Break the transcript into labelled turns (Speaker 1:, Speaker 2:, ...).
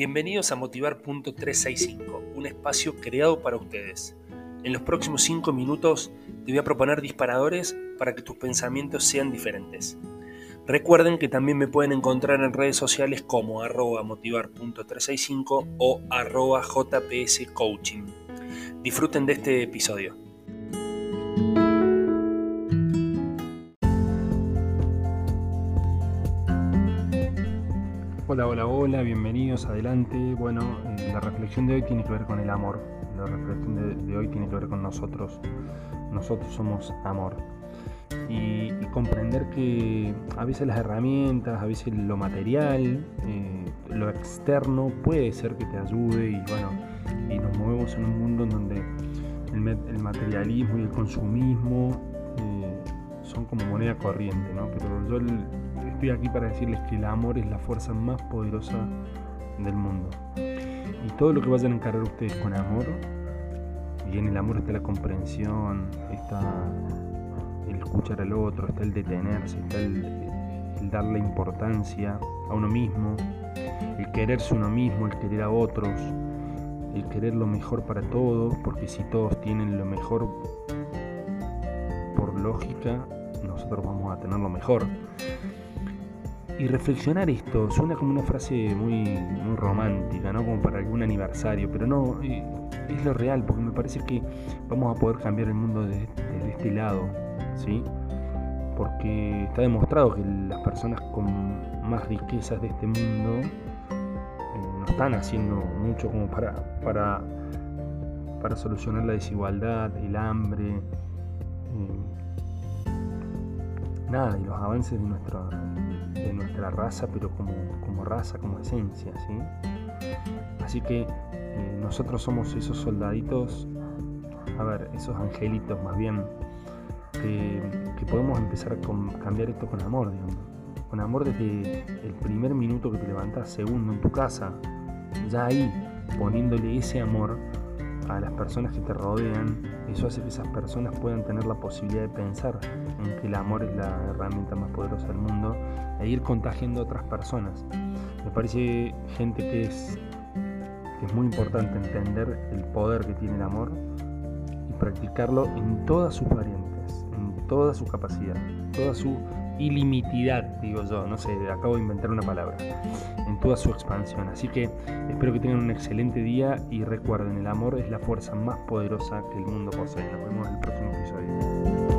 Speaker 1: Bienvenidos a Motivar.365, un espacio creado para ustedes. En los próximos 5 minutos te voy a proponer disparadores para que tus pensamientos sean diferentes. Recuerden que también me pueden encontrar en redes sociales como arroba motivar.365 o arroba jpscoaching. Disfruten de este episodio. Hola, hola, hola, bienvenidos, adelante. Bueno, eh, la reflexión de hoy tiene que ver con el amor. La reflexión de, hoy tiene que ver con nosotros. Nosotros somos amor. Y, comprender que a veces las herramientas, a veces lo material, eh, lo externo puede ser que te ayude y bueno, y nos movemos en un mundo en donde el, materialismo y el consumismo eh, son como moneda corriente, ¿no? Pero yo estoy aquí para decirles que el amor es la fuerza más poderosa del mundo. Y todo lo que vayan a encarar ustedes con amor, y en el amor está la comprensión, está el escuchar al otro, está el detenerse, está el, darle importancia a uno mismo, el quererse uno mismo, el querer a otros, el querer lo mejor para todos, porque si todos tienen lo mejor por lógica, nosotros vamos a tener lo mejor. Y reflexionar esto suena como una frase muy, muy romántica, ¿no? Como para algún aniversario, pero no, eh, es lo real, porque me parece que vamos a poder cambiar el mundo desde, este lado, ¿sí? Porque está demostrado que las personas con más riquezas de este mundo eh, no están haciendo mucho como para, para, para solucionar la desigualdad, el hambre, eh, nada, y los avances de nuestra de nuestra raza, pero como, como raza, como esencia, ¿sí? Así que eh, nosotros somos esos soldaditos, a ver, esos angelitos más bien, que, podemos empezar a cambiar esto con amor, digamos. Con amor desde el primer minuto que te levantas, segundo en tu casa, ya ahí, poniéndole ese amor a las personas que te rodean, eso hace que esas personas puedan tener la posibilidad de pensar en que el amor es la herramienta más poderosa del mundo e ir contagiando a otras personas. Me parece gente que es, que es muy importante entender el poder que tiene el amor y practicarlo en todas sus variantes, toda su capacidad, toda su ilimitidad, digo yo, no sé, acabo de inventar una palabra, en toda su expansión. Así que espero que tengan un excelente día y recuerden, el amor es la fuerza más poderosa que el mundo posee. Nos vemos en el próximo episodio.